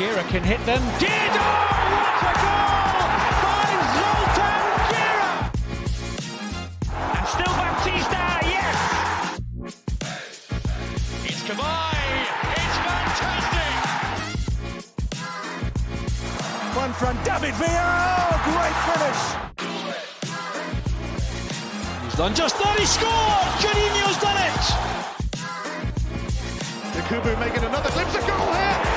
Gera can hit them. Did! What a goal by Zoltan Gera! And still Baptista, yes! It's Kavai! It's fantastic! One from David Villa. Oh, great finish. He's done just that, he scored! Juninho's done it! Yakubu making another glimpse of goal here.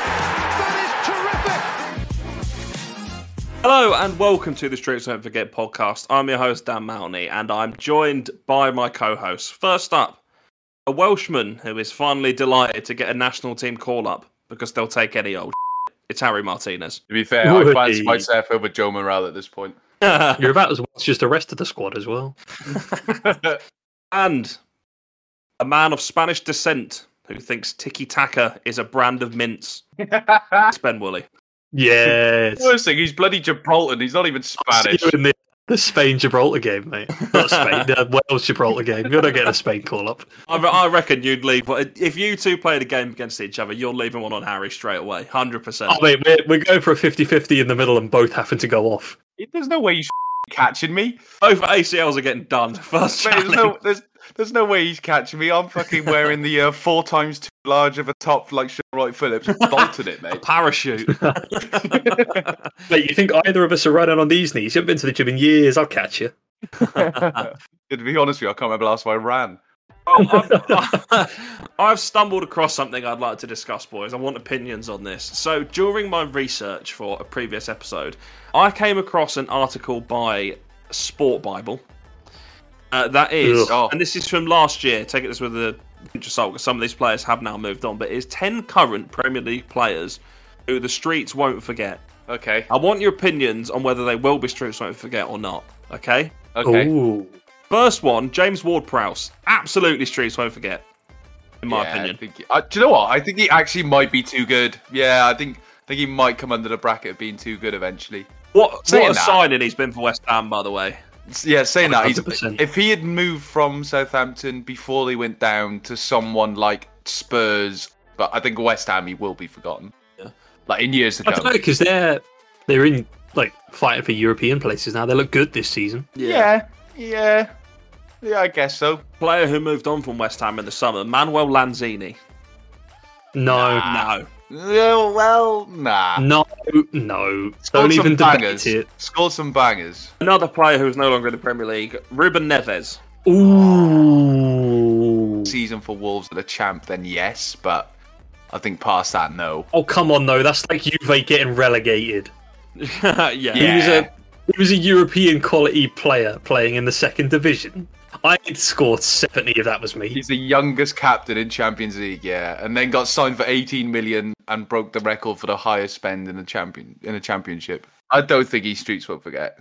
Hello and welcome to the Streets Don't Forget podcast. I'm your host Dan Mountney and I'm joined by my co-host. First up, a Welshman who is finally delighted to get a national team call up because they'll take any old. It's Harry Martinez. To be fair, I Would fancy myself over Joe Morrell at this point. You're about as well as just the rest of the squad as well. and a man of Spanish descent who thinks tiki taka is a brand of mince. It's Ben Woolley. Yes. Worst thing, he's bloody Gibraltar. He's not even Spanish. See you in the, the Spain Gibraltar game, mate. Not Spain, the Wales Gibraltar game. You're not getting a Spain call up. I, I reckon you'd leave. but If you two played a game against each other, you're leaving one on Harry straight away. 100%. Oh, mate, we're, we're going for a 50 50 in the middle and both having to go off. There's no way he's catching me. Both ACLs are getting done. First Mate, there's, no, there's, there's no way he's catching me. I'm fucking wearing the uh, four times too large of a top like Sean Wright Phillips, bolted it, mate. parachute. Mate, you think either of us are running on these knees? You haven't been to the gym in years. I'll catch you. to be honest with you, I can't remember last time I ran. Oh, I've, I've stumbled across something I'd like to discuss, boys. I want opinions on this. So, during my research for a previous episode, I came across an article by Sport Bible. Uh, that is, Ugh. Oh. and this is from last year. Take it this with a pinch of salt because some of these players have now moved on. But it is ten current Premier League players who the streets won't forget. Okay. I want your opinions on whether they will be streets won't forget or not. Okay. Okay. Ooh. First one, James Ward-Prowse. Absolutely streets won't forget. In my Yeah, opinion. I think he- uh, do you know what? I think he actually might be too good. Yeah, I think I think he might come under the bracket of being too good eventually. What, Saying what a that- signing he's been for West Ham, by the way. Yeah, saying that, he's, 100%. if he had moved from Southampton before they went down to someone like Spurs, but I think West Ham, he will be forgotten. Yeah. Like in years to I don't come. know, because they're, they're in, like, fighting for European places now. They look good this season. Yeah, yeah, yeah. I guess so. Player who moved on from West Ham in the summer, Manuel Lanzini. No. No. Yeah, well, nah. No, no. Scored Don't some even debate bangers. it. Scored some bangers. Another player who is no longer in the Premier League, Ruben Neves. Ooh. Season for Wolves are the champ, then yes, but I think past that, no. Oh come on, though. That's like Juve getting relegated. yeah. He was a he was a European quality player playing in the second division. I'd scored seventy if that was me. He's the youngest captain in Champions League, yeah, and then got signed for 18 million and broke the record for the highest spend in the champion in a championship. I don't think he streets won't forget.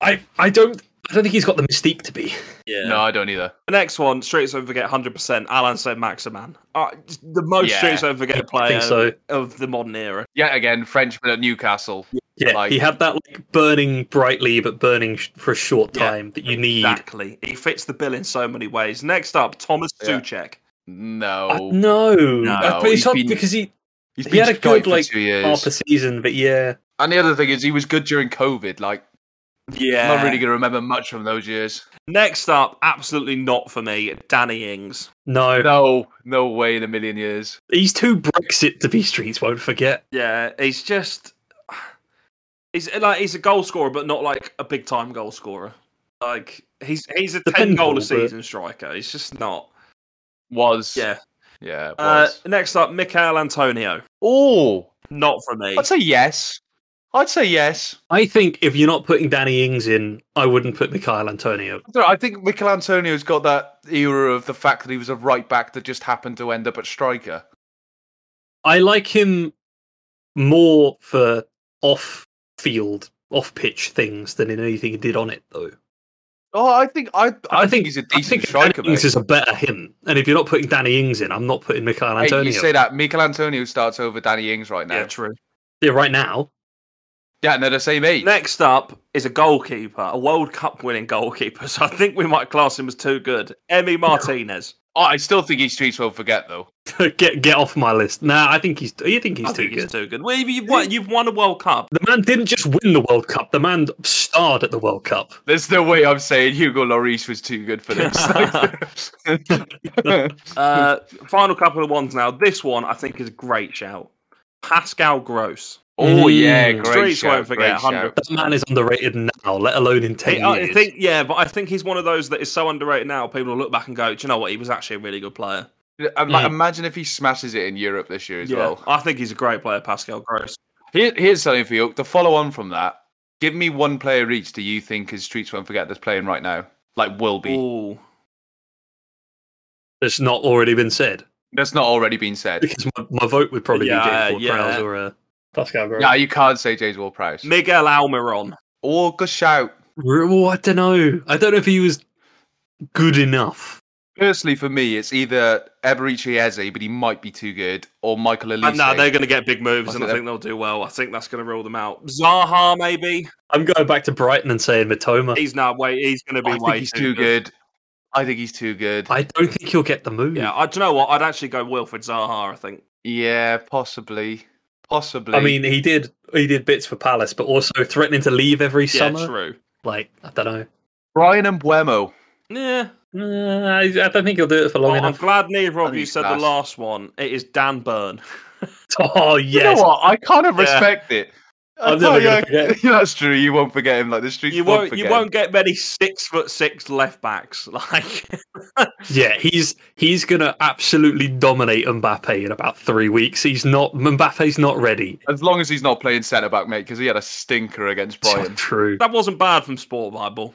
I I don't I don't think he's got the mystique to be. Yeah. No, I don't either. The next one, Streets Don't Forget 100%, Allan Saint-Maximin. Uh, the most Yeah. Streets Don't Forget I player so. of the modern era. Yet again, Frenchman at Newcastle. Yeah, Like- he had that like burning brightly but burning sh- for a short Yeah, time that you need. Exactly. He fits the bill in so many ways. Next up, Thomas Yeah. Soucek. No, Uh, no, No, but it's he's been- because he he's he been had a good for like two years. half a season, but yeah, And the other thing is, he was good during COVID. Like, Yeah. I'm not really going to remember much from those years. Next up, absolutely not for me, Danny Ings. no, No, no way in a million years. he's too Brexit to be streets. Won't forget. Yeah, he's just he's like he's a goal scorer, but not like a big time goal scorer. Like he's he's a ten Dependable, goal a but- season striker. He's just not. Was Yeah. yeah. Uh, next up, Michail Antonio. oh, Not for me. I'd say yes. I'd say yes. I think if you're not putting Danny Ings in, I wouldn't put Michail Antonio. I don't know, I think Michail Antonio's got that era of the fact that he was a right back that just happened to end up at striker. I like him more for off field, off pitch things than in anything he did on it, though. Oh, I think I I, think, he's a I decent think striker. Danny Ings is a better him. And if you're not putting Danny Ings in, I'm not putting Michail Hey, Antonio. you say that Michail Antonio starts over Danny Ings right now. yeah, true. Yeah, right now. Yeah, and they're the same age. Next up is a goalkeeper, a World Cup winning goalkeeper. So I think we might class him as too good. Emi Martinez. Oh, I still think he's streets won't forget though. get get off my list. Nah, I think he's. You think he's I too think good. he's too good. Well, you've, won, you've won a World Cup. The man didn't just win the World Cup. The man starred at the World Cup. There's no way I'm saying Hugo Lloris was too good for this. Uh, final couple of ones now. This one I think is a great shout. Pascal Gross. Oh yeah, Mm. great Streets shout, won't forget, great shout. 100. That man is underrated now, let alone in ten I years. think, yeah, but I think he's one of those that is so underrated now. People will look back and go, "Do you know what? He was actually a really good player." Like, Mm. Imagine if he smashes it in Europe this year as well. I think he's a great player, Pascal Gross. Here, here's something for you. To follow on from that, give me one player each do you think is Streets Won't Forget that's playing right now? Like will be. Ooh, That's not already been said That's not already been said. because my, my vote would probably Yeah, be James Ward-Prowse yeah. or uh, Pascal Gross. Yeah, you can't say James Ward Prowse. Miguel Almiron. Or good shout. Oh, I don't know. I don't know if he was good enough. Personally, for me, it's either Eberechi Eze, but he might be too good, or Michael Olise. And now they're going to get big moves, I and I think think they'll do well. I think that's going to rule them out. Zaha, maybe. I'm going back to Brighton and saying Mitoma. He's not. Wait, he's going to be I way think he's too good. I think he's too good. I don't think he'll get the move. Yeah, I, do you know what? I'd actually go Wilfried Zaha. I think. Yeah, possibly. Possibly. I mean, he did he did bits for Palace, but also threatening to leave every Yeah, summer. true. Like I don't know. Bryan Mbeumo. Yeah. Uh, I, I don't think he'll do it for long Well, I'm enough. glad neither of you it's said the class. last one. It is Dan Burn. Oh You yes, know what? I kind of Yeah. respect it. I I'm tell never you, gonna forget. That's true. You won't forget him. Like the streets You won't. won't. You won't get many six foot six left backs. Like yeah. He's he's gonna absolutely dominate Mbappe in about three weeks. He's not Mbappe's not ready. As long as he's not playing centre back, mate, because he had a stinker against Brighton. True. that wasn't bad from Sport Bible.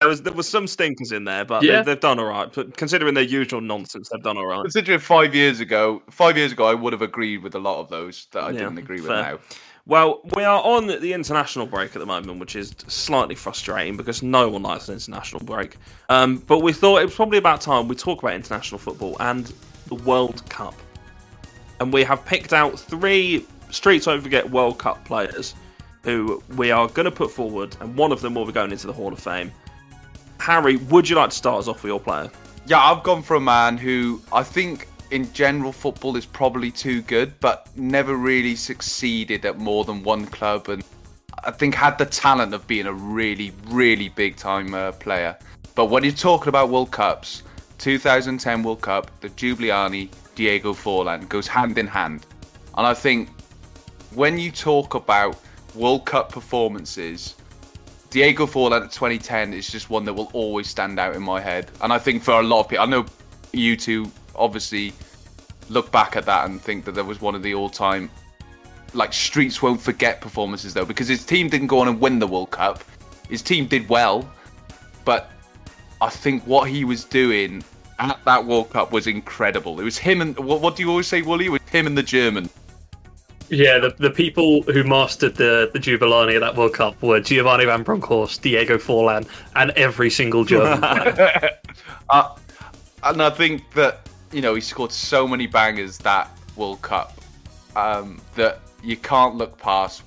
There was there was some stinkers in there, but Yeah. they, they've done all right. But considering their usual nonsense, they've done all right. Considering five years ago, five years ago, I would have agreed with a lot of those that I Yeah, didn't agree with now. Well, we are on the international break at the moment, which is slightly frustrating because no one likes an international break. Um, but we thought it was probably about time we talk about international football and the World Cup. And we have picked out three Streets Don't Forget World Cup players who we are going to put forward, and one of them will be going into the Hall of Fame. Harry, would you like to start us off with your player? Yeah, I've gone for a man who I think in general football is probably too good, but never really succeeded at more than one club, and I think had the talent of being a really, really big time uh, player. But when you're talking about World Cups, 2010 World Cup, the Jabulani, Diego Forlan goes hand in hand, and I think when you talk about World Cup performances, Diego Forlan at 2010 is just one that will always stand out in my head. And I think for a lot of people, I know you two obviously look back at that and think that there was one of the all time, like, streets won't forget performances, though, because his team didn't go on and win the World Cup. His team did well, but I think what he was doing at that World Cup was incredible. It was him and, what, what do you always say, Wooly? It was him and the German. Yeah, the, the people who mastered the the Jabulani at that World Cup were Giovanni Van Bronckhorst, Diego Forlan, and every single German player. uh, and I think that you know he scored so many bangers that World Cup um, that you can't look past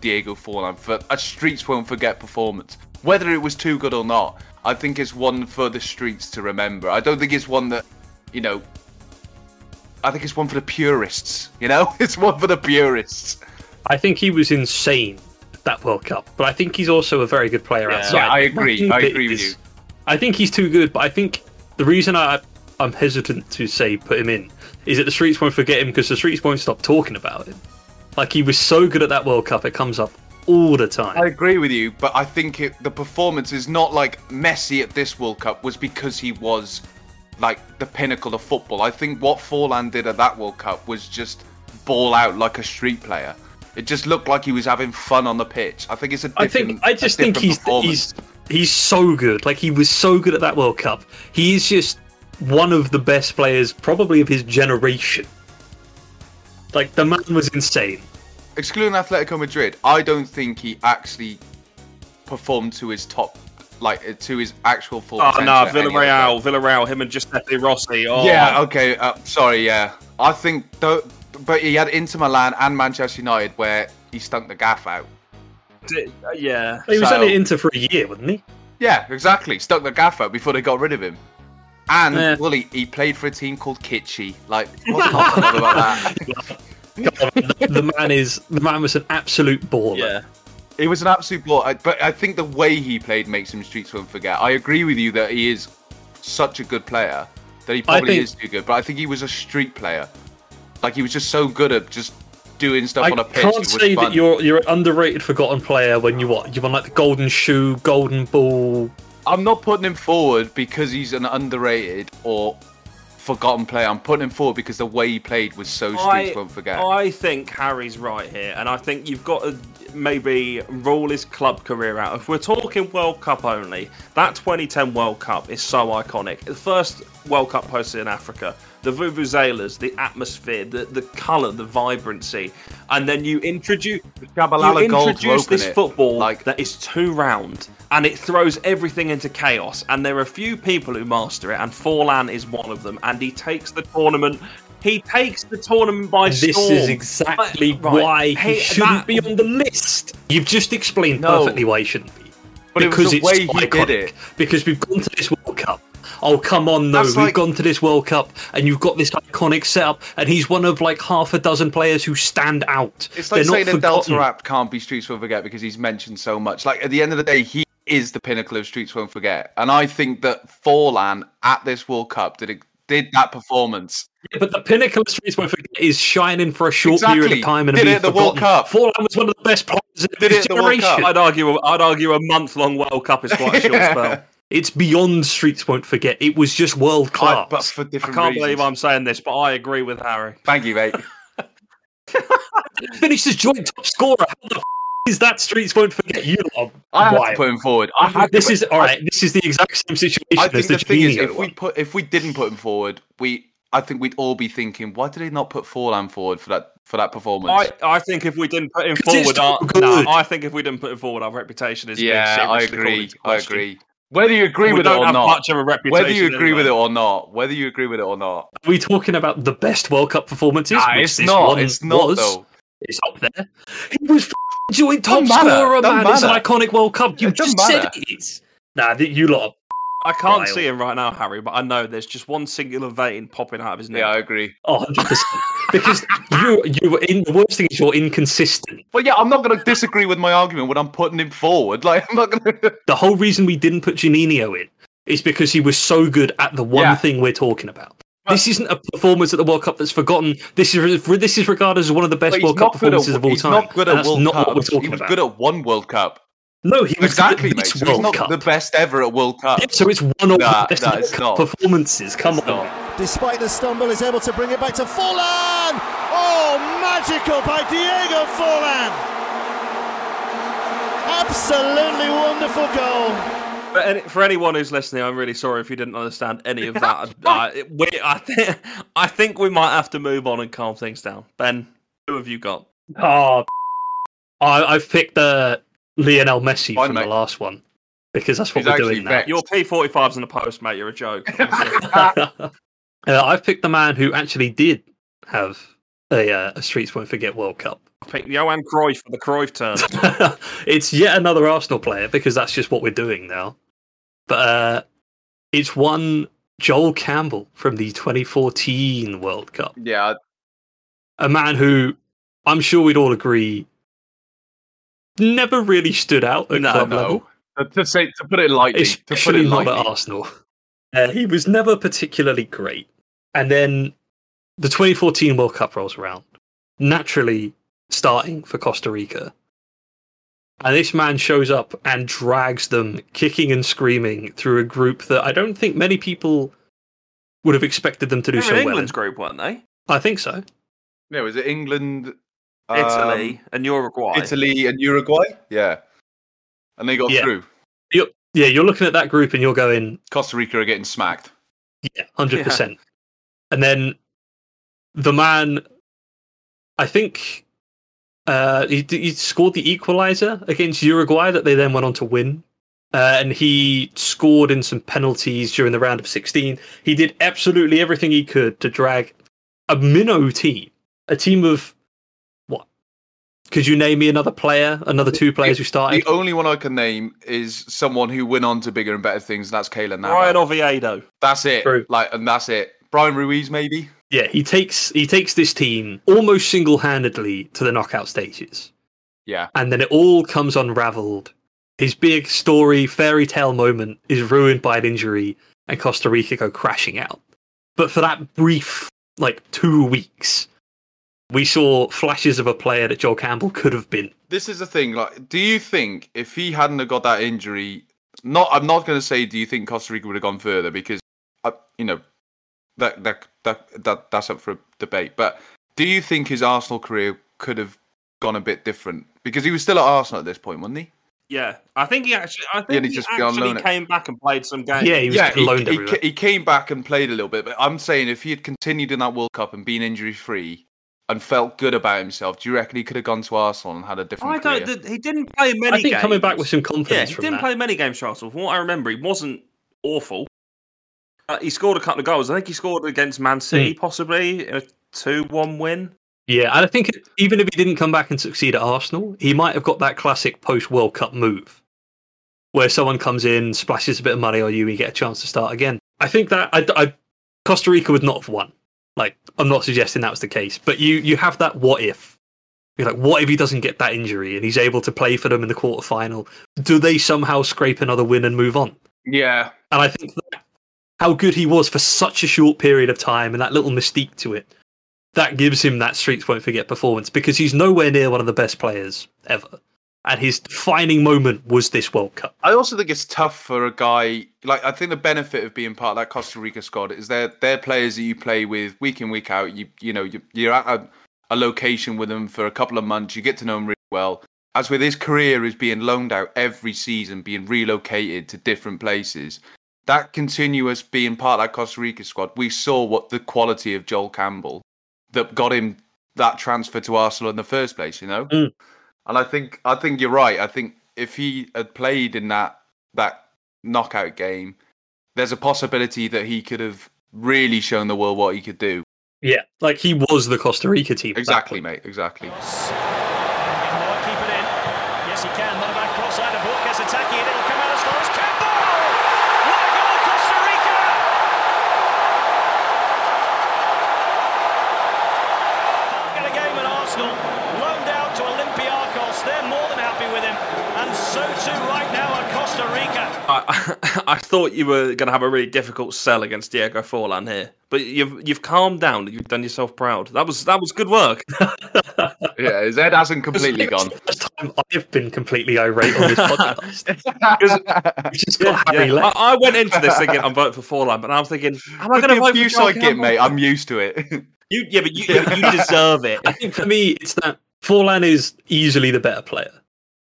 Diego Forlan for a streets won't forget performance. Whether it was too good or not, I think it's one for the streets to remember. I don't think it's one that you know. I think it's one for the purists. You know, it's one for the purists. I think he was insane at that World Cup, but I think he's also a very good player Yeah. outside. Yeah, I agree. I agree with is- you. I think he's too good, but I think the reason I I'm hesitant to say put him in is that the streets won't forget him because the streets won't stop talking about him. Like he was so good at that World Cup, it comes up all the time. I agree with you, but I think it, the performance is not like Messi at this World Cup was because he was like the pinnacle of football. I think what Forlan did at that World Cup was just ball out like a street player. It just looked like he was having fun on the pitch. I think it's a I think I just think he's he's he's so good. Like he was so good at that World Cup. He is just one of the best players, probably of his generation. Like the man was insane. excluding Atletico Madrid. I don't think he actually performed to his top, like uh, to his actual full. Oh potential no, at any other Villarreal. Villarreal, him and Giuseppe Rossi. Oh. Yeah, okay. Uh, sorry, yeah. I think, though, but he had Inter Milan and Manchester United where he stunk the gaff out. D- uh, yeah. He was So- only into for a year, wasn't he? Yeah, exactly. Stuck the gaff out before they got rid of him. And Yeah. well, he, he played for a team called Kitchee. Like, what's not about that? the, the man is the man was an absolute baller. Yeah. It was an absolute blow. I- But I think the way he played makes him streets won't forget. I agree with you that he is such a good player that he probably think- is too good. But I think he was a street player. Like he was just so good at just doing stuff I on a pitch. it can't say fun. that you're you're an underrated, forgotten player when you what you won like the golden shoe, golden ball. I'm not putting him forward because he's an underrated or forgotten player. I'm putting him forward because the way he played was so streets won't forget. I think Harry's right here, and I think you've got to maybe rule his club career out. If we're talking World Cup only, that 2010 World Cup is so iconic. The first World Cup hosted in Africa, the vuvuzelas, the atmosphere, the, the colour, the vibrancy, and then you introduce you introduce this it. football Like- that is too round and it throws everything into chaos. And there are a few people who master it, and Forlan is one of them. And he takes the tournament. He takes the tournament by This storm. This is exactly Right. why he Hey, shouldn't that- be on the list. You've just explained No. perfectly why he shouldn't be. But it was because the it's way iconic. did it. Because we've gone to this World Cup. Oh come on, no! That's We've gone to this World Cup, and you've got this iconic setup, and he's one of like half a dozen players who stand out. It's like They're saying not that Delta forgotten. Rap can't be Streets Won't Forget because he's mentioned so much. Like at the end of the day, he is the pinnacle of Streets Won't Forget, and I think that Forlan at this World Cup did it, did that performance. Yeah, but the pinnacle of Streets Won't Forget is shining for a short period of time and Did being it at the World. Cup. Forlan was one of the best players of Did his it the generation. I'd argue. I'd argue a month-long World Cup is quite a short Yeah. spell. It's beyond Streets Won't Forget. It was just world I- class. but for I can't reasons. believe I'm saying this, but I agree with Harry. Thank you, mate. finished as joint top scorer. How the f- is that Streets Won't Forget? You lot I are had wild. to put him forward. I had This to, is all right. This is the exact same situation I as think the, the thing is, Juninho if we put if we didn't put him forward, we I think we'd all be thinking, why did they not put Forlan forward for that for that performance? I, I think if we didn't put him forward, our, too good. no, I think if we didn't put him forward, our reputation is being yeah, I agree. I agree. Whether you agree We with it don't or have not, much of a reputation. whether you agree with it or not, whether you agree with it or not, Are we talking about the best World Cup performances? Nah, which it's this not. one It's not was? though. It's up there. He was f- joint top Don't matter, scorer, don't man. It's an iconic World Cup. You It doesn't just said matter. it is. Nah, that you lot. Are, I can't Wild. see him right now, Harry, but I know there's just one singular vein popping out of his neck. Yeah, I agree. oh, 100 percent. Because you, you were in. The worst thing is you're inconsistent. Well, yeah, I'm not going to disagree with my argument when I'm putting him forward. Like, I'm not going to. The whole reason we didn't put Juninho in is because he was so good at the one Yeah. thing we're talking about. This isn't a performance at the World Cup that's forgotten. This is this is regarded as one of the best World Cup not good at. performances of all He's time. not good and at that's World not what we're talking He was about. good at one World Cup. no, he was Exactly, good at So this he's World not Cup. the best ever at World Cup. Yeah, so it's one of Nah, the best nah, World Cup performances. Come It's on. not. Despite the stumble, is able to bring it back to Forlan. Oh, magical by Diego Forlan. Absolutely wonderful goal. For, any, for anyone who's listening, I'm really sorry if you didn't understand any of that. I, we, I, think, I think we might have to move on and calm things down. Ben, who have you got? Oh, I, I've picked uh, Lionel Messi Fine, from mate. the last one because that's what He's we're actually doing now. vexed. Your P45's in the post, mate. You're a joke. uh, I've picked the man who actually did have a, uh, a Streets Won't Forget World Cup. Pick Johan Cruyff for the Cruyff turn. it's yet another Arsenal player because that's just what we're doing now. But uh, it's one Joel Campbell from the 2014 World Cup. Yeah, A man who I'm sure we'd all agree never really stood out at No, club no. level, to, say to put it lightly, to put especially it not lightly. at Arsenal. Uh, he was never particularly great. And then the 2014 World Cup rolls around, naturally starting for Costa Rica. And this man shows up and drags them kicking and screaming through a group that I don't think many people would have expected them to do They're so in well. England's in. group, weren't they? I think so. Yeah, was it England, um, Italy and Uruguay. Italy, and Uruguay? Yeah, and they got Yeah. through. You're, yeah, you're looking at that group and you're going, Costa Rica are getting smacked. Yeah, hundred percent. And then the man, I think, uh, he, he scored the equalizer against Uruguay that they then went on to win. Uh, and he scored in some penalties during the round of 16. He did absolutely everything he could to drag a minnow team, a team of what Could you name me another player, another two players who started? The only one I can name is someone who went on to bigger and better things, and that's Keylor Navas. Bryan Oviedo. That's it. True. Like, and that's it. Bryan Ruiz, maybe. Yeah, he takes he takes this team almost single handedly to the knockout stages, Yeah. and then it all comes unravelled. His big story fairy tale moment is ruined by an injury, and Costa Rica go crashing out. But for that brief, like two weeks, we saw flashes of a player that Joel Campbell could have been. This is the thing. Like, do you think if he hadn't have got that injury, not I'm not going to say do you think Costa Rica would have gone further because, uh, you know, that that that that that's up for debate. But do you think his Arsenal career could have gone a bit different because he was still at Arsenal at this point, wasn't he? Yeah, I think he actually. I Yeah, think he he just be on actually loan. came back and played some games. Yeah, he was yeah, loaned he, everywhere. he came back and played a little bit, but I'm saying if he had continued in that World Cup and been injury free and felt good about himself, do you reckon he could have gone to Arsenal and had a different I career? don't. th- He didn't play many. I think coming back games. with some confidence. Yeah, he from didn't that. play many games for Arsenal. From what I remember, he wasn't awful. Uh, he scored a couple of goals. I think he scored against Man City, Hmm. possibly in a two-one win. Yeah, and I think even if he didn't come back and succeed at Arsenal, he might have got that classic post World Cup move where someone comes in, splashes a bit of money on you, and you get a chance to start again. I think that I, I, Costa Rica would not have won. Like, I'm not suggesting that was the case, but you you have that what if. You're like, what if he doesn't get that injury and he's able to play for them in the quarterfinal? Do they somehow scrape another win and move on? yeah, And I think that how good he was for such a short period of time and that little mystique to it, that gives him that streets won't forget performance because he's nowhere near one of the best players ever. And his defining moment was this World Cup. I also think it's tough for a guy like I think the benefit of being part of that Costa Rica squad is they're they're players that you play with week in week out. You you know you, you're at a, a location with them for a couple of months. You get to know them really well. As with his career is being loaned out every season, being relocated to different places. That continuous being part of that Costa Rica squad, we saw what the quality of Joel Campbell that got him that transfer to Arsenal in the first place. You know. Mm. And I think I think you're right. I think if he had played in that that knockout game, there's a possibility that he could have really shown the world what he could do. Yeah, like he was the Costa Rica team. Exactly, mate. Exactly. Moore keep it in. Yes, he can. Not a bad cross either. Borges attacking it. It'll come out as far as Campbell. What a goal, Costa Rica! In a game at Arsenal, loaned out to Olympiacos. They're more than happy with him, and so too right now at Costa Rica. I, I thought you were going to have a really difficult sell against Diego Forlan here, but you've you've calmed down. You've done yourself proud. That was that was good work. Yeah, his head hasn't completely gone. It's the first time I've been completely irate on this podcast. Just got Harry Yeah, left. I, I went into this thinking I'm voting for Forlan, but I'm thinking, am I With going to vote abuse for Joel I get, mate, I'm used to it. You, yeah, but you, you deserve it. I think for me, it's that Forlan is easily the better player,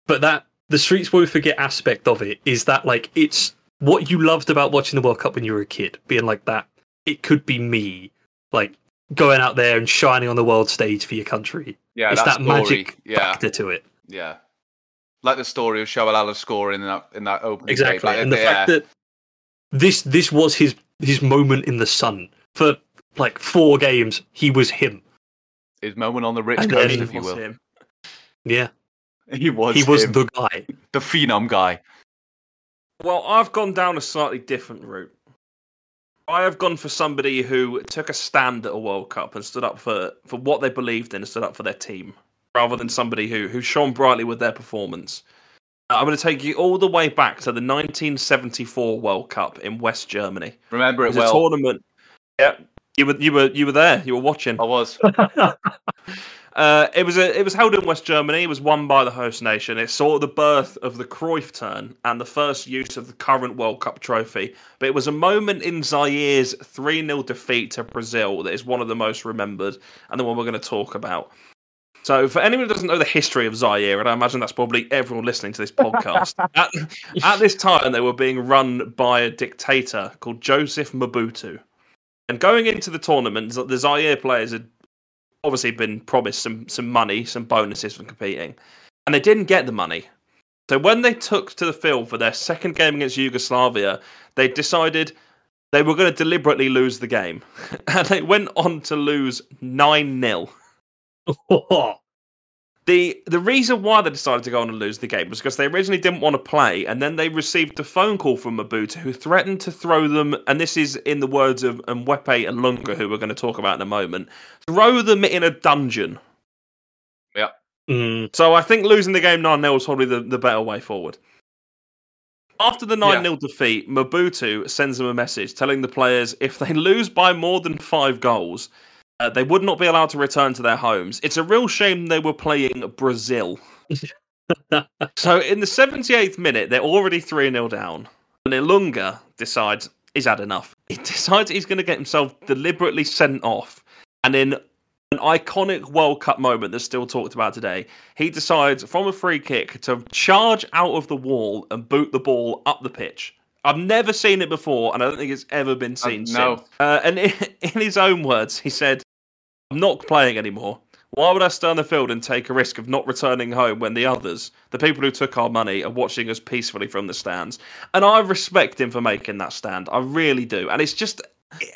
but that the streets won't forget aspect of it is that like it's what you loved about watching the World Cup when you were a kid, being like that. It could be me, like going out there and shining on the world stage for your country. yeah, it's that, that, story. magic Yeah, factor to it. yeah. Like the story of Shabalala scoring in that in that opening Exactly, game. Like, and the yeah. fact that this this was his his moment in the sun for like four games. He was him. his moment on the rich And coast, if you Was will. him. Yeah, He was. he was him. the guy. the phenom guy. Well, I've gone down a slightly different route. I have gone for somebody who took a stand at a World Cup and stood up for, for what they believed in and stood up for their team, rather than somebody who, who shone brightly with their performance. I'm going to take you all the way back to the 1974 World Cup in West Germany. Remember It it was a well. tournament. Yeah, you were you were you were there. You were watching. I was. Uh, it was a, it was held in West Germany. It was won by the host nation. It saw the birth of the Cruyff turn and the first use of the current World Cup trophy. But it was a moment in Zaire's 3 0 defeat to Brazil that is one of the most remembered and the one we're going to talk about. So, for anyone who doesn't know the history of Zaire, and I imagine that's probably everyone listening to this podcast, at, at this time they were being run by a dictator called Joseph Mobutu. And going into the tournament, the Zaire players had obviously been promised some some money, some bonuses from competing, and they didn't get the money. So when they took to the field for their second game against Yugoslavia, they decided they were going to deliberately lose the game, and they went on to lose nine 0 The the reason why they decided to go on and lose the game was because they originally didn't want to play, and then they received a phone call from Mobutu who threatened to throw them, and this is in the words of Mwepu Ilunga, who we're going to talk about in a moment, throw them in a dungeon. Yeah. Mm, So I think losing the game 9 0 was probably the, the better way forward. After the 9 0 defeat, Mobutu sends them a message telling the players if they lose by more than five goals, uh, they would not be allowed to return to their homes. It's a real shame they were playing Brazil. so in the 78th minute, they're already 3 0 down. And Ilunga decides he's had enough. He decides he's going to get himself deliberately sent off. And in an iconic World Cup moment that's still talked about today, he decides from a free kick to charge out of the wall and boot the ball up the pitch. I've never seen it before, and I don't think it's ever been seen no. since. Uh, and in, in his own words, he said, I'm not playing anymore. Why would I stay on the field and take a risk of not returning home when the others, the people who took our money, are watching us peacefully from the stands? And I respect him for making that stand. I really do. And it's just,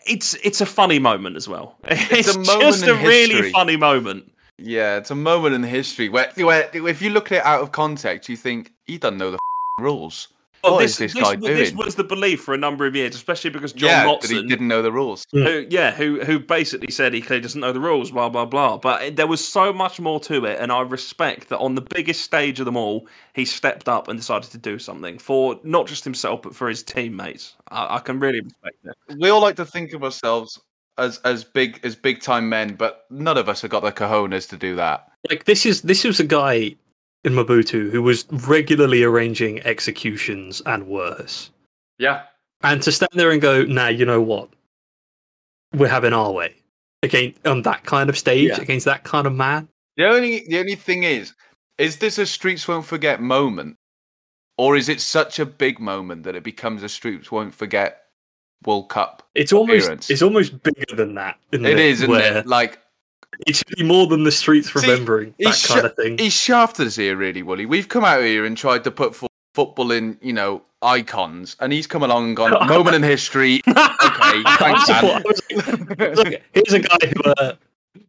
it's it's a funny moment as well. It's, a moment just a in really funny moment. Yeah, it's a moment in history where, where if you look at it out of context, you think he doesn't know the rules. Well, What this, is this this, guy this doing? was the belief for a number of years, especially because John yeah, that Motson, he didn't know the rules. who hmm. yeah, who who basically said he clearly doesn't know the rules, blah blah blah. But it- there was so much more to it, and I respect that on the biggest stage of them all, he stepped up and decided to do something for not just himself but for his teammates. I, I can really respect it. We all like to think of ourselves as as big as big time men, but none of us have got the cojones to do that. like this is this was a guy in Mobutu who was regularly arranging executions and worse. Yeah. And to stand there and go, nah, you know what? We're having our way. Again, on that kind of stage, Yeah. against that kind of man. The only the only thing is, is this a Streets Won't Forget moment, or is it such a big moment that it becomes a Streets Won't Forget World Cup? It's almost Appearance. it's almost bigger than that. It it, is, isn't it? Like It should be more than the streets See, remembering that he's kind sha- of thing. He's shafted us here, really, Wooly. We've come out here and tried to put fo- football in, you know, icons, and he's come along and gone moment in history. Okay, thanks, Dan. I like, I was like, here's a guy who, uh,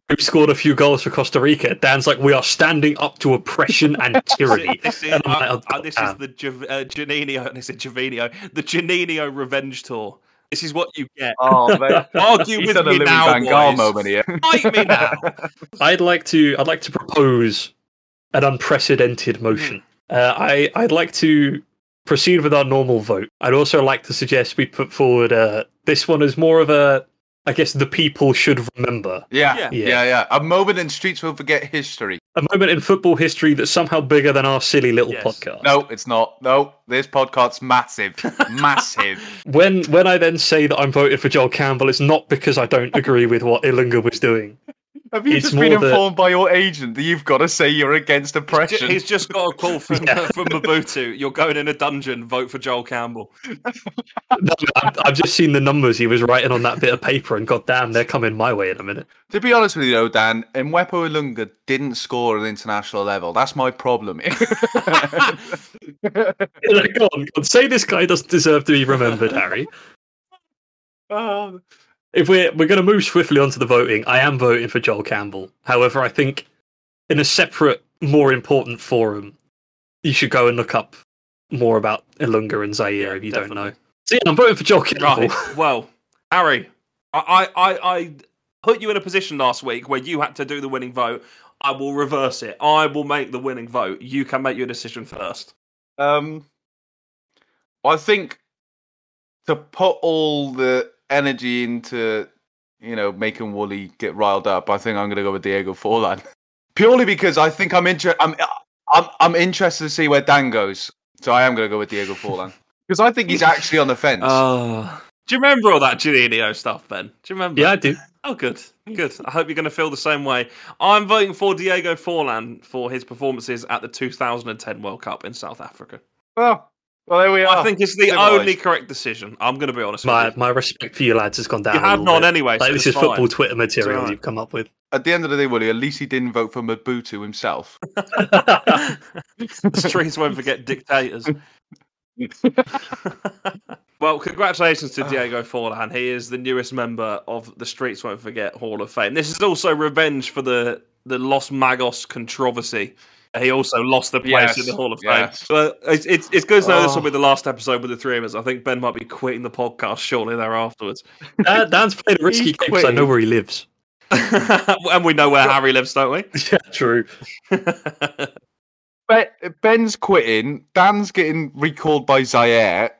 who scored a few goals for Costa Rica. Dan's like, we are standing up to oppression and tyranny. This is, And I'm like, uh, oh, uh, this is the Giv- uh, Juninho. This is Javinio, the Juninho Revenge Tour. This is what you get. Oh, man. Argue He's with done a me now, Van Gaal boys. moment here. Fight me now. I'd like to. I'd like to propose an unprecedented motion. Uh, I I'd like to proceed with our normal vote. I'd also like to suggest we put forward uh, this one as more of a. I guess the people should remember Yeah, Yeah. yeah, yeah, A moment in Streets Won't Forget history. a moment in football history that's somehow bigger than our silly little Yes. podcast. No, it's not. No, this podcast's massive. massive. When when I then say that I'm voting for Joel Campbell, it's not because I don't agree with what Ilunga was doing. Have you It's just been more that- informed by your agent that you've got to say you're against oppression? He's just got a call from uh, from Mobutu. You're going in a dungeon. Vote for Joel Campbell. No, I've, I've just seen the numbers he was writing on that bit of paper, and goddamn, they're coming my way in a minute. To be honest with you, though, Dan, Mwepu Ilunga didn't score at an international level. That's my problem. Like, go on, go on, say this guy doesn't deserve to be remembered, Harry. Oh, If we're we're going to move swiftly onto the voting, I am voting for Joel Campbell. However, I think in a separate, more important forum, you should go and look up more about Ilunga and Zaire Yeah, if you don't know. So yeah, I'm voting for Joel Campbell. Right. Well, Harry, I, I, I, I put you in a position last week where you had to do the winning vote. I will reverse it. I will make the winning vote. You can make your decision first. Um, I think to put all the energy into, you know, making Wooly get riled up, I think I'm going to go with Diego Forlan. Purely because I think I'm interested. I'm, I'm I'm interested to see where Dan goes. So I am going to go with Diego Forlan because I think he's actually on the fence. Uh, do you remember all that Juninho stuff, Ben? Do you remember? yeah, I do. Oh, good, good. I hope you're going to feel the same way. I'm voting for Diego Forlan for his performances at the 2010 World Cup in South Africa. well, well, there we are. I think it's the Civilised. only correct decision. I'm going to be honest My with you. my respect for you lads has gone down. You a had little none bit. anyway, so Like this it's is football. Twitter material alright. you've come up with. At the end of the day, Wooly, at least he didn't vote for Mobutu himself. the streets won't forget dictators. well, congratulations to ah. Diego Forlan. He is the newest member of the Streets Won't Forget Hall of Fame. This is also revenge for the the Los Magos controversy. He also lost the place Yes, in the Hall of yes. Fame. But it's, it's, it's good to know this will Oh. be the last episode with the three of us. I think Ben might be quitting the podcast shortly thereafterwards. Dan, Dan's played a risky He's game because I know where he lives. and we know where Harry lives, don't we? Yeah, true. Ben, Ben's quitting. Dan's getting recalled by Zaire,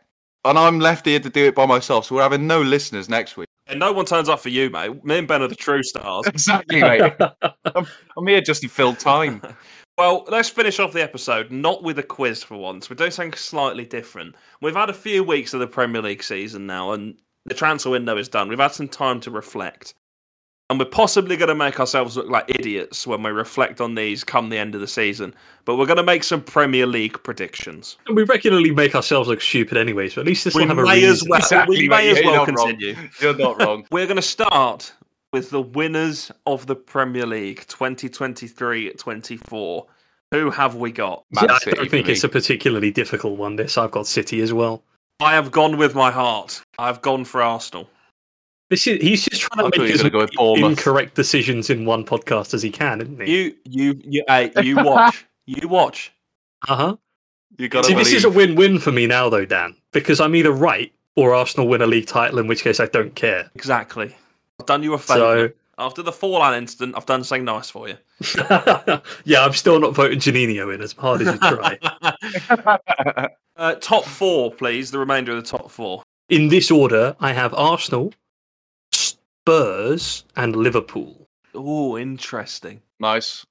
and I'm left here to do it by myself. So we're having no listeners next week. and no one turns up for you, mate. Me and Ben are the true stars. Exactly, mate. I'm, I'm here just to fill time. Well, let's finish off the episode not with a quiz for once. We're doing something slightly different. We've had a few weeks of the Premier League season now, and the transfer window is done. We've had some time to reflect. And we're possibly going to make ourselves look like idiots when we reflect on these come the end of the season. But we're going to make some Premier League predictions. And we regularly make ourselves look stupid anyway, so at least this We will have a as reason. well, Exactly, we may mate. as well not wrong. continue. You're not wrong. We're going to start with the winners of the Premier League 2023-24. Who have we got? Man Yeah, I City don't think me. it's a particularly difficult one. This I've got City as well. I have gone with my heart. I've gone for Arsenal. This is he's just trying to thought make you as were gonna go many incorrect decisions in one podcast as he can, isn't he? You, you, you, hey, you watch. you watch. Uh huh. You got See, believe. this is a win-win for me now, though, Dan, because I'm either right or Arsenal win a league title, in which case I don't care. Exactly. I've done you a favour. So, After the Forlan incident, I've done something nice for you. yeah, I'm still not voting Juninho in as hard as you try. Uh, top four, please. The remainder of the top four. in this order, I have Arsenal, Spurs, and Liverpool. Oh, interesting. nice.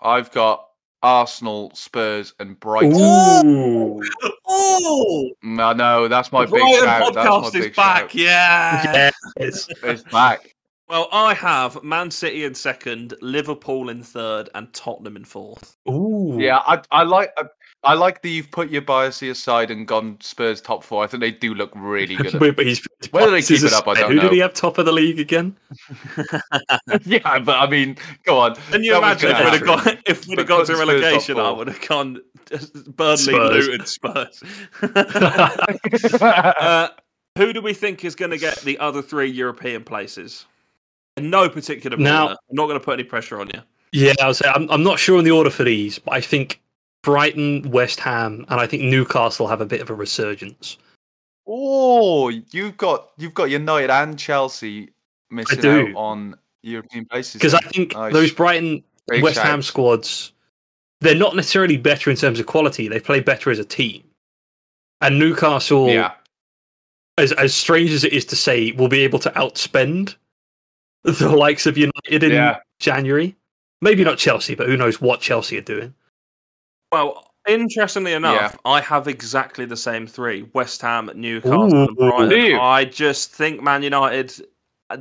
I've got Arsenal, Spurs, and Brighton. Ooh. Oh, No, no, that's my the big Brighton shout. That's my podcast big is back. shout. Yeah. Yes. It's back. Well, I have Man City in second, Liverpool in third, and Tottenham in fourth. Ooh. Yeah, I, I like I, I like that you've put your biases aside and gone Spurs top four. I think they do look really good. Wait, but he's, Whether they keep it up, I don't Who know. did he have top of the league again? yeah, but I mean, go on. Can you That was imagine if gonna we'd have happen. got if we'd have But got to Spurs top relegation? I four. would have gone Burnley, Spurs. Luton, Spurs. uh, who do we think is going to get the other three European places? In no particular order. Now- I'm not going to put any pressure on you. Yeah, I was say I'm, I'm not sure on the order for these, but I think Brighton, West Ham, and I think Newcastle have a bit of a resurgence. Oh, you've got you've got United and Chelsea missing do. out on European places. Because I think Nice. those Brighton, Big West Ham squads, they're not necessarily better in terms of quality. They play better as a team. And Newcastle, Yeah, as as strange as it is to say, will be able to outspend the likes of United in Yeah. January. Maybe not Chelsea, but who knows what Chelsea are doing. Well, interestingly enough, Yeah. I have exactly the same three: West Ham, Newcastle, and Ooh. Brighton. Do you? I just think Man United. uh,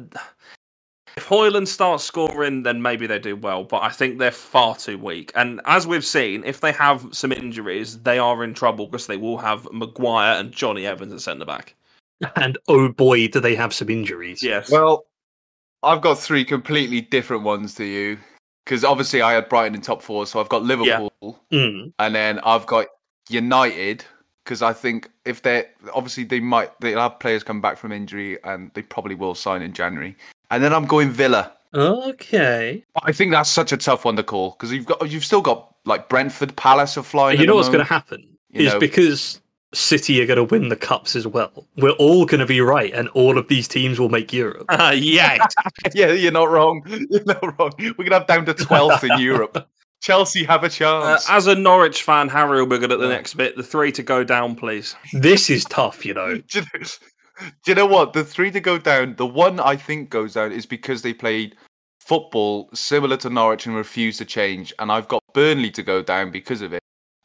If Højlund starts scoring, then maybe they do well, but I think they're far too weak. And as we've seen, if they have some injuries, they are in trouble because they will have Maguire and Jonny Evans at centre back. And oh boy, do they have some injuries. Yes. Well, I've got three completely different ones to you because obviously I had Brighton in top four, so I've got Liverpool, Mm. and then I've got United because I think if they're obviously they might they'll have players come back from injury and they probably will sign in January, and then I'm going Villa. Okay. I think that's such a tough one to call because you've got you've still got like Brentford, Palace are flying. you know what's going to happen You is know. because City are going to win the cups as well. We're all going to be right, and all of these teams will make Europe. Uh, yes. yeah, you're not wrong. You're not wrong. We're gonna have down to twelfth in Europe. Chelsea have a Uh, chance. as a Norwich fan, Harry will be good at the next bit. The three to go down, please. this is tough, you know. do, you know, do you know what? The three to go down, the one I think goes down is because they played football similar to Norwich and refused to change. And I've got Burnley to go down because of it.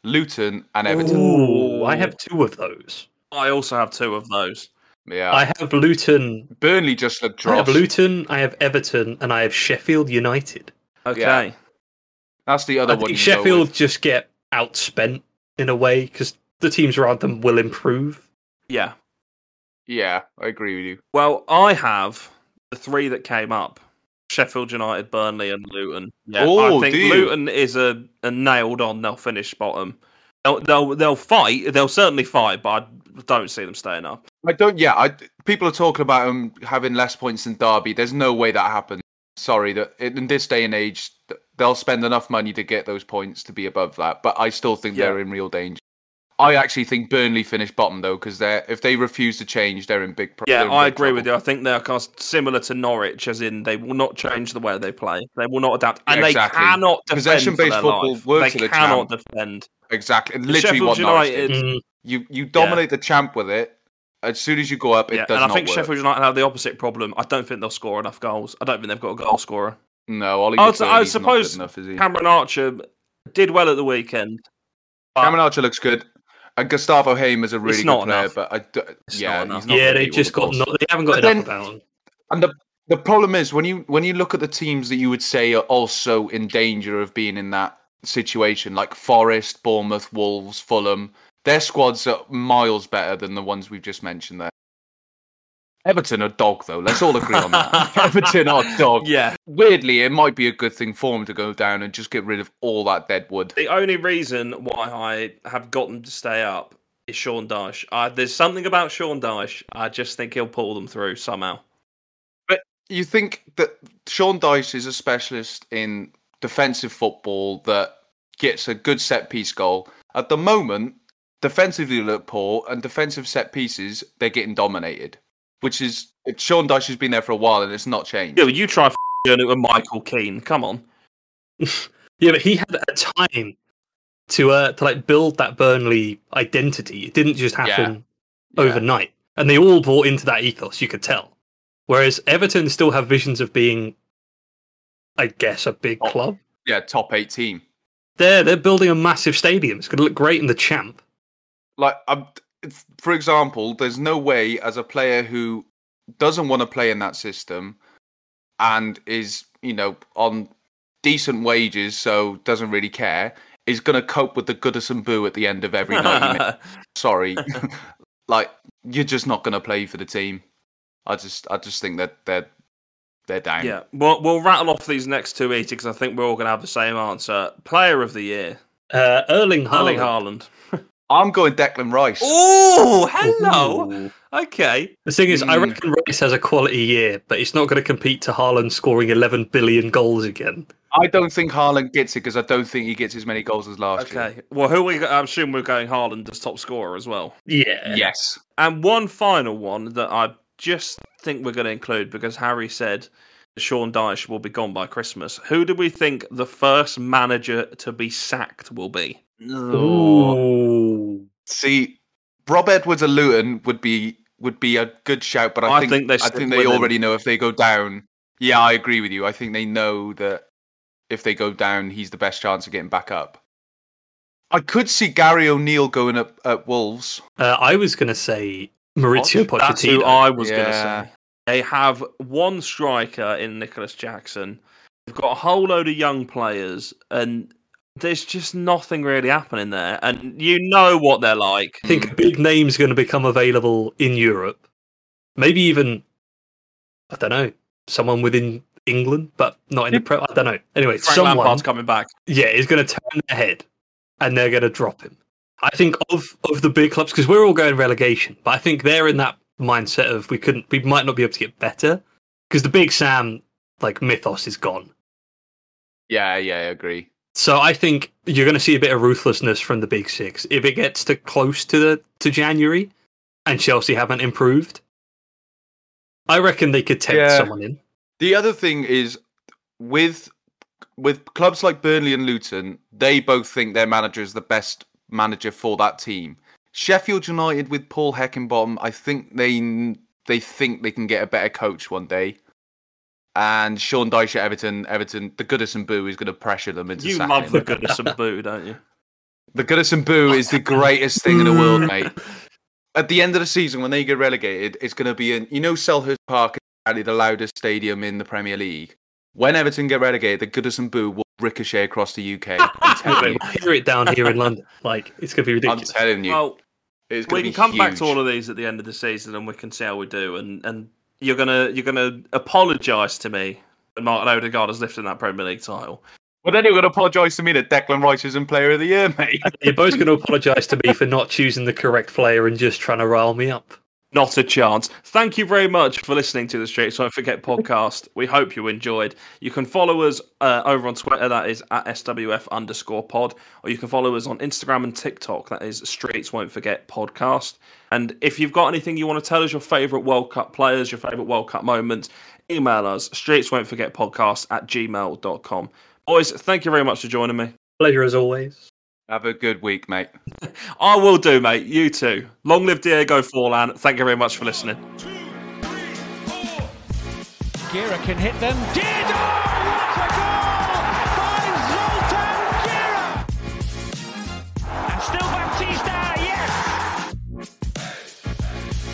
Luton and Everton. Ooh, I have two of those. I also have two of those. Yeah. I have Luton. Burnley just looked I have. Luton. I have Everton, and I have Sheffield United. Okay. Yeah. That's the other I one. think you can go Sheffield just get outspent in a way because the teams around them will improve. Yeah. Yeah, I agree with you. Well, I have the three that came up: Sheffield United, Burnley, and Luton. Yeah, Oh, I think? Luton is a, a nailed on. They'll finish bottom. They'll, they'll they'll fight. They'll certainly fight, but I don't see them staying up. I don't. Yeah, I, people are talking about them having less points than Derby. There's no way that happens. Sorry, that in this day and age, they'll spend enough money to get those points to be above that. But I still think Yeah. they're in real danger. I actually think Burnley finish bottom though, because they're if they refuse to change, they're in big. Pro- Yeah, they're in I big agree with you. I think they're kind of similar to Norwich, as in they will not change the way they play. They will not adapt, and Yeah, they cannot defend Possession-based their football life. works They the cannot champ. defend. Exactly, literally Sheffield what United- Mm, You you dominate the champ with it. As soon as you go up, it Yeah, does and I think work. Sheffield United have the opposite problem. I don't think they'll score enough goals. I don't think they've got a goal scorer. No, Ollie I would- I would not suppose good enough, is he? Cameron Archer did well at the weekend. Cameron Archer looks good. And Gustavo Hamer is a really It's good not player, enough. but I d- It's yeah, not he's not yeah, gonna they just got Wolves. not, they haven't got But enough then- about them. And the the problem is when you when you look at the teams that you would say are also in danger of being in that situation, like Forest, Bournemouth, Wolves, Fulham, their squads are miles better than the ones we've just mentioned there. Everton are dog though. Let's all agree on that. Everton are dog. Yeah, Weirdly, it might be a good thing for them to go down and just get rid of all that dead wood. the only reason why I have gotten to stay up is Sean Dyche. Uh, there's something about Sean Dyche. I just think he'll pull them through somehow. But you think that Sean Dyche is a specialist in defensive football that gets a good set piece goal. At the moment, defensively look poor, and defensive set pieces they're getting dominated. Which is Sean Dyche has been there for a while, and it's not changed. Yeah, but you try f- doing it with Michael Keane. Come on. Yeah, but he had a time to uh to like build that Burnley identity. It didn't just happen Yeah. overnight, and they all bought into that ethos. You could tell. Whereas Everton still have visions of being, I guess, a big Oh. club. Yeah, top eight team. They're they're building a massive stadium. It's going to look great in the champ. Like, I'm, it's- for example, there's no way as a player who doesn't want to play in that system and is, you know, on decent wages, so doesn't really care, is going to cope with the Goodison boo at the end of every 90 minutes. Sorry, like you're just not going to play for the team. I just, I just think that they're they're down. yeah, we'll, we'll rattle off these next two each because I think we're all going to have the same answer. Player of the year, Uh, Erling Erling Haaland. Haaland. I'm going Declan Rice. Oh, hello. Ooh. Okay. The thing is, I Mm. reckon Rice has a quality year, but it's not going to compete to Haaland scoring 11 billion goals again. I don't think Haaland gets it because I don't think he gets as many goals as last year. Okay. Well, who we? I'm assuming we're going Haaland as top scorer as well. Yeah. Yes. And one final one that I just think we're going to include because Harry said Sean Dyche will be gone by Christmas. Who do we think the first manager to be sacked will be? Ooh. See, Rob Edwards at Luton would be would be a good shout, but I, I think, think they I think they with him. already know if they go down. Yeah, I agree with you. I think they know that if they go down, he's the best chance of getting back up. I could see Gary O'Neill going up at Wolves. Uh, I was going to say Mauricio Pochettino. That's who I was going to say. They have one striker in Nicolas Jackson. They've got a whole load of young players, and there's just nothing really happening there. And you know what they're like. I think a big name's going to become available in Europe. Maybe even, I don't know, someone within England, but not in the Pro. I don't know. Anyway, Frank someone, Lampard's coming back. yeah, he's going to turn their head and they're going to drop him. I think of of the big clubs because we're all going relegation, but I think they're in that mindset of we couldn't, we might not be able to get better because the big Sam like mythos is gone. Yeah, yeah, I agree. So I think you're going to see a bit of ruthlessness from the big six if it gets to close to the to January, and Chelsea haven't improved. I reckon they could tempt Yeah. someone in. The other thing is with with clubs like Burnley and Luton, they both think their manager is the best manager for that team. Sheffield United with Paul Heckingbottom, I think they they think they can get a better coach one day. And Sean Dyche at Everton, Everton, the Goodison Boo is going to pressure them into You sacking love the. Goodison Boo, don't you? The Goodison Boo is the greatest thing in the world, mate. At the end of the season, when they get relegated, it's going to be in, you know, Selhurst Park is apparently the loudest stadium in the Premier League. When Everton get relegated, the Goodison Boo will ricochet across the UK. I'm you. Hear it down here in London. Like it's going to be ridiculous. I'm telling you. Well, It's we going to can be come back to all of these at the end of the season, and we can see how we do. And and you're gonna you're gonna apologise to me when Martin Odegaard has lifted that Premier League title. But then you're going to apologise to me that Declan Rice isn't Player of the Year, mate. You're both going to apologise to me for not choosing the correct player and just trying to rile me up. Not a chance. Thank you very much for listening to the Streets Don't Forget podcast. We hope you enjoyed. You can follow us uh, over on Twitter, that is at SWF underscore pod, or you can follow us on Instagram and TikTok, that is Streets Won't Forget podcast. And if you've got anything you want to tell us, your favourite World Cup players, your favourite World Cup moments, email us, Streets Won't Forget podcast at gmail.com. Boys, thank you very much for joining me. Pleasure as always. Have a good week, mate. I will do, mate. You too. Long live Diego Forlan. Thank you very much for listening. Gera can hit them. Did oh, what a goal by Zoltan Gera! And still Baptista, yes!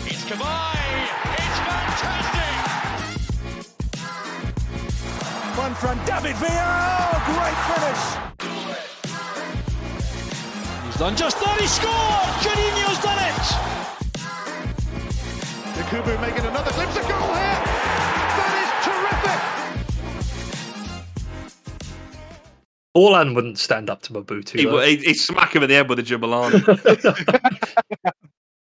It's Kavai! It's fantastic! One from David Villa. He's done just that, he scored! Juninho's done it! Yakubu making another glimpse of goal here. That is terrific. Forlan wouldn't stand up to Mobutu. He, though. he, he'd smack him in the head with a Jabulani.